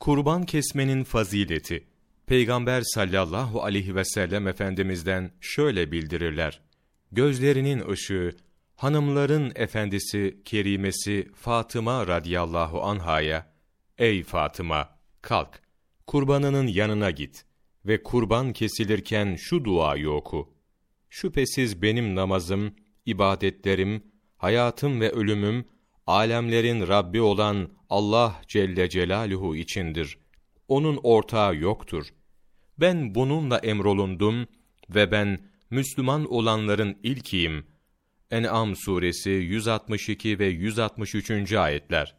Kurban kesmenin fazileti. Peygamber sallallahu aleyhi ve sellem Efendimiz'den şöyle bildirirler. Gözlerinin ışığı, hanımların efendisi, kerimesi Fatıma radıyallahu anhaya, Ey Fatıma, kalk, kurbanının yanına git ve kurban kesilirken şu duayı oku. Şüphesiz benim namazım, ibadetlerim, hayatım ve ölümüm, alemlerin Rabbi olan Allah Celle Celaluhu içindir. Onun ortağı yoktur. Ben bununla emrolundum ve ben Müslüman olanların ilkiyim. En'am suresi 162 ve 163. ayetler.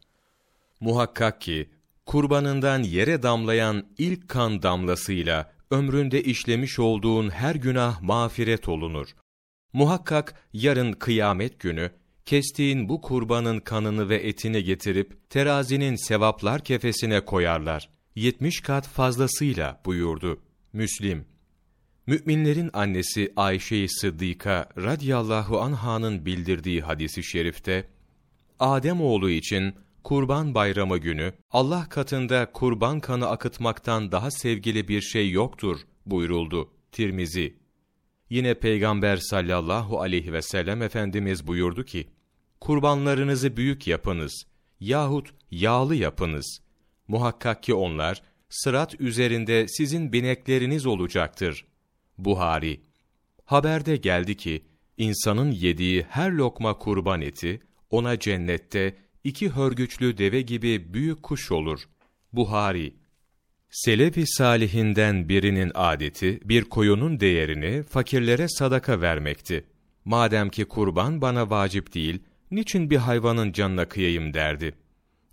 Muhakkak ki kurbanından yere damlayan ilk kan damlasıyla ömründe işlemiş olduğun her günah mağfiret olunur. Muhakkak yarın kıyamet günü kestiğin bu kurbanın kanını ve etini getirip terazinin sevaplar kefesine koyarlar. Yetmiş kat fazlasıyla buyurdu. Müslim. Müminlerin annesi Ayşe-i Sıddika radiyallahu anh'ın bildirdiği hadisi şerifte, Adem oğlu için Kurban Bayramı günü Allah katında kurban kanı akıtmaktan daha sevgili bir şey yoktur buyuruldu. Tirmizi. Yine Peygamber sallallahu aleyhi ve sellem Efendimiz buyurdu ki, Kurbanlarınızı büyük yapınız yahut yağlı yapınız. Muhakkak ki onlar, sırat üzerinde sizin binekleriniz olacaktır. Buhari Haberde geldi ki, insanın yediği her lokma kurban eti, ona cennette iki hörgüçlü deve gibi büyük kuş olur. Buhari Selefi salihinden birinin adeti, bir koyunun değerini fakirlere sadaka vermekti. Madem ki kurban bana vacip değil, niçin bir hayvanın canına kıyayım derdi.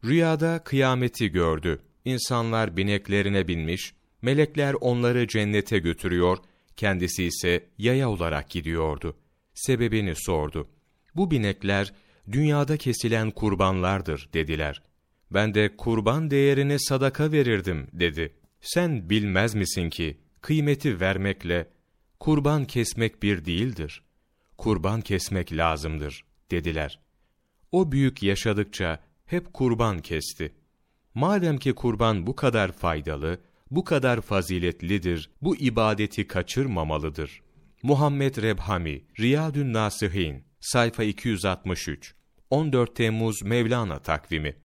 Rüyada kıyameti gördü. İnsanlar bineklerine binmiş, melekler onları cennete götürüyor, kendisi ise yaya olarak gidiyordu. Sebebini sordu. Bu binekler, dünyada kesilen kurbanlardır dediler. Ben de kurban değerini sadaka verirdim dedi. Sen bilmez misin ki kıymeti vermekle kurban kesmek bir değildir. Kurban kesmek lazımdır dediler. O büyük yaşadıkça hep kurban kesti. Madem ki kurban bu kadar faydalı, bu kadar faziletlidir, bu ibadeti kaçırmamalıdır. Muhammed Rebhami, Riyadün Nasihin, sayfa 263, 14 Temmuz Mevlana takvimi